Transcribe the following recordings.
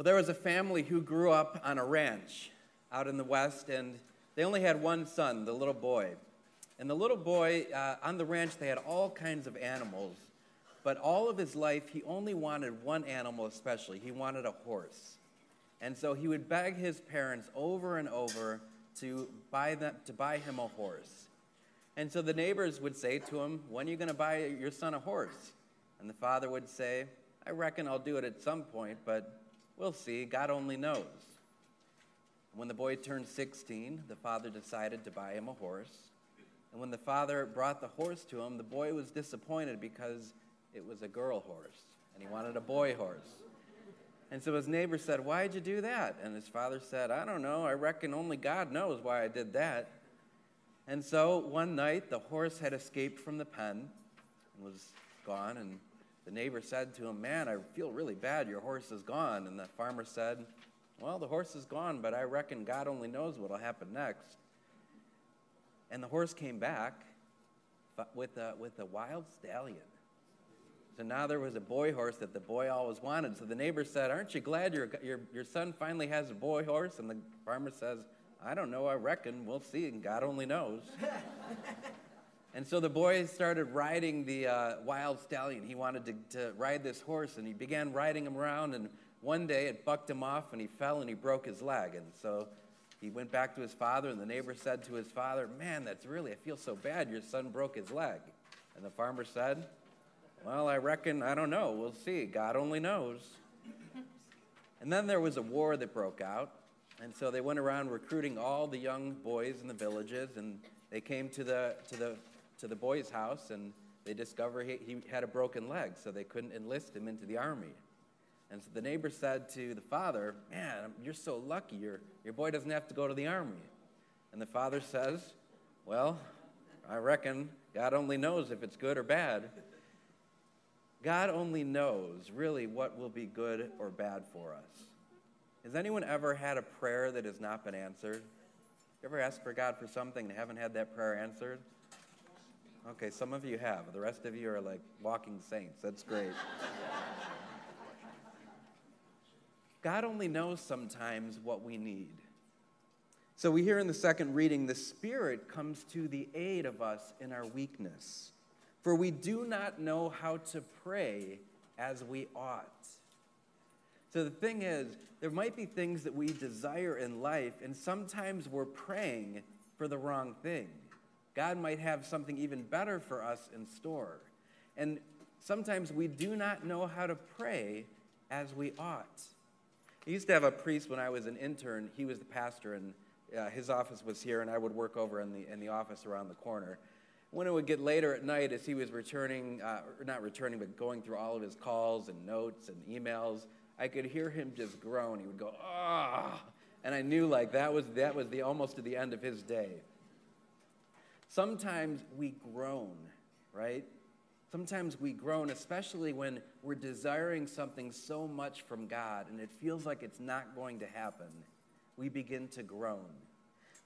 Well, there was a family who grew up on a ranch out in the West, and they only had one son, the little boy. And the little boy, uh, on the ranch, they had all kinds of animals, but all of his life, he only wanted one animal especially. He wanted a horse. And so he would beg his parents over and over to buy, them, to buy him a horse. And so the neighbors would say to him, When are you going to buy your son a horse? And the father would say, I reckon I'll do it at some point, but we'll see. God only knows. When the boy turned 16, the father decided to buy him a horse. And when the father brought the horse to him, the boy was disappointed because it was a girl horse, and he wanted a boy horse. And so his neighbor said, Why'd you do that? And his father said, I don't know. I reckon only God knows why I did that. And so one night, the horse had escaped from the pen and was gone. And the neighbor said to him, Man, I feel really bad. Your horse is gone. And the farmer said, Well, the horse is gone, but I reckon God only knows what will happen next. And the horse came back with a, with a wild stallion. So now there was a boy horse that the boy always wanted. So the neighbor said, Aren't you glad your, your, your son finally has a boy horse? And the farmer says, I don't know, I reckon. We'll see, and God only knows. and so the boy started riding the uh, wild stallion. He wanted to, to ride this horse, and he began riding him around. And one day it bucked him off, and he fell and he broke his leg. And so he went back to his father, and the neighbor said to his father, Man, that's really, I feel so bad. Your son broke his leg. And the farmer said, Well, I reckon, I don't know. We'll see. God only knows. And then there was a war that broke out. And so they went around recruiting all the young boys in the villages, and they came to the, to the, to the boy's house, and they discovered he, he had a broken leg, so they couldn't enlist him into the army. And so the neighbor said to the father, Man, you're so lucky. Your, your boy doesn't have to go to the army. And the father says, Well, I reckon God only knows if it's good or bad. God only knows really what will be good or bad for us. Has anyone ever had a prayer that has not been answered? You ever asked for God for something and haven't had that prayer answered? Okay, some of you have. The rest of you are like walking saints. That's great. God only knows sometimes what we need. So we hear in the second reading, the Spirit comes to the aid of us in our weakness. For we do not know how to pray as we ought. So the thing is, there might be things that we desire in life, and sometimes we're praying for the wrong thing. God might have something even better for us in store. And sometimes we do not know how to pray as we ought. I used to have a priest when I was an intern. He was the pastor, and uh, his office was here, and I would work over in the, in the office around the corner. When it would get later at night, as he was returning, uh, not returning, but going through all of his calls and notes and emails, I could hear him just groan. He would go, ah. And I knew like that was, that was the, almost to the end of his day. Sometimes we groan, right? Sometimes we groan, especially when we're desiring something so much from God and it feels like it's not going to happen. We begin to groan.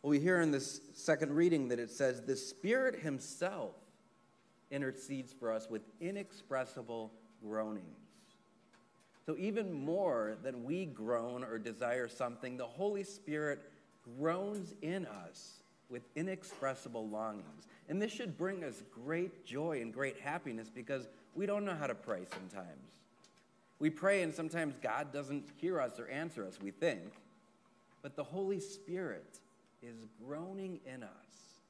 Well, we hear in this second reading that it says, The Spirit Himself intercedes for us with inexpressible groanings. So, even more than we groan or desire something, the Holy Spirit groans in us with inexpressible longings. And this should bring us great joy and great happiness because we don't know how to pray sometimes. We pray, and sometimes God doesn't hear us or answer us, we think. But the Holy Spirit is groaning in us,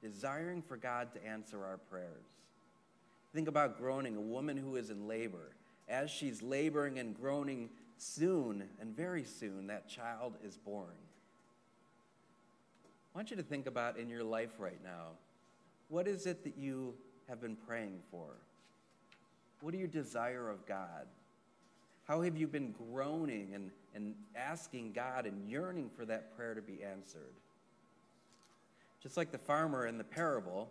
desiring for God to answer our prayers. Think about groaning, a woman who is in labor as she's laboring and groaning, soon and very soon that child is born. I want you to think about in your life right now what is it that you have been praying for? What do you desire of God? How have you been groaning and, and asking God and yearning for that prayer to be answered? Just like the farmer in the parable,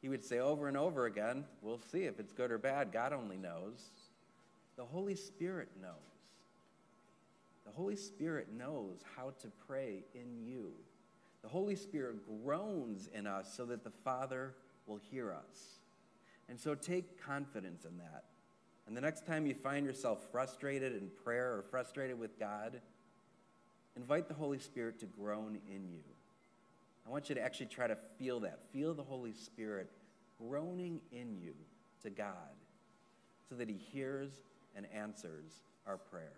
he would say over and over again, We'll see if it's good or bad. God only knows. The Holy Spirit knows. The Holy Spirit knows how to pray in you. The Holy Spirit groans in us so that the Father will hear us. And so take confidence in that. And the next time you find yourself frustrated in prayer or frustrated with God, invite the Holy Spirit to groan in you. I want you to actually try to feel that. Feel the Holy Spirit groaning in you to God so that He hears and answers our prayers.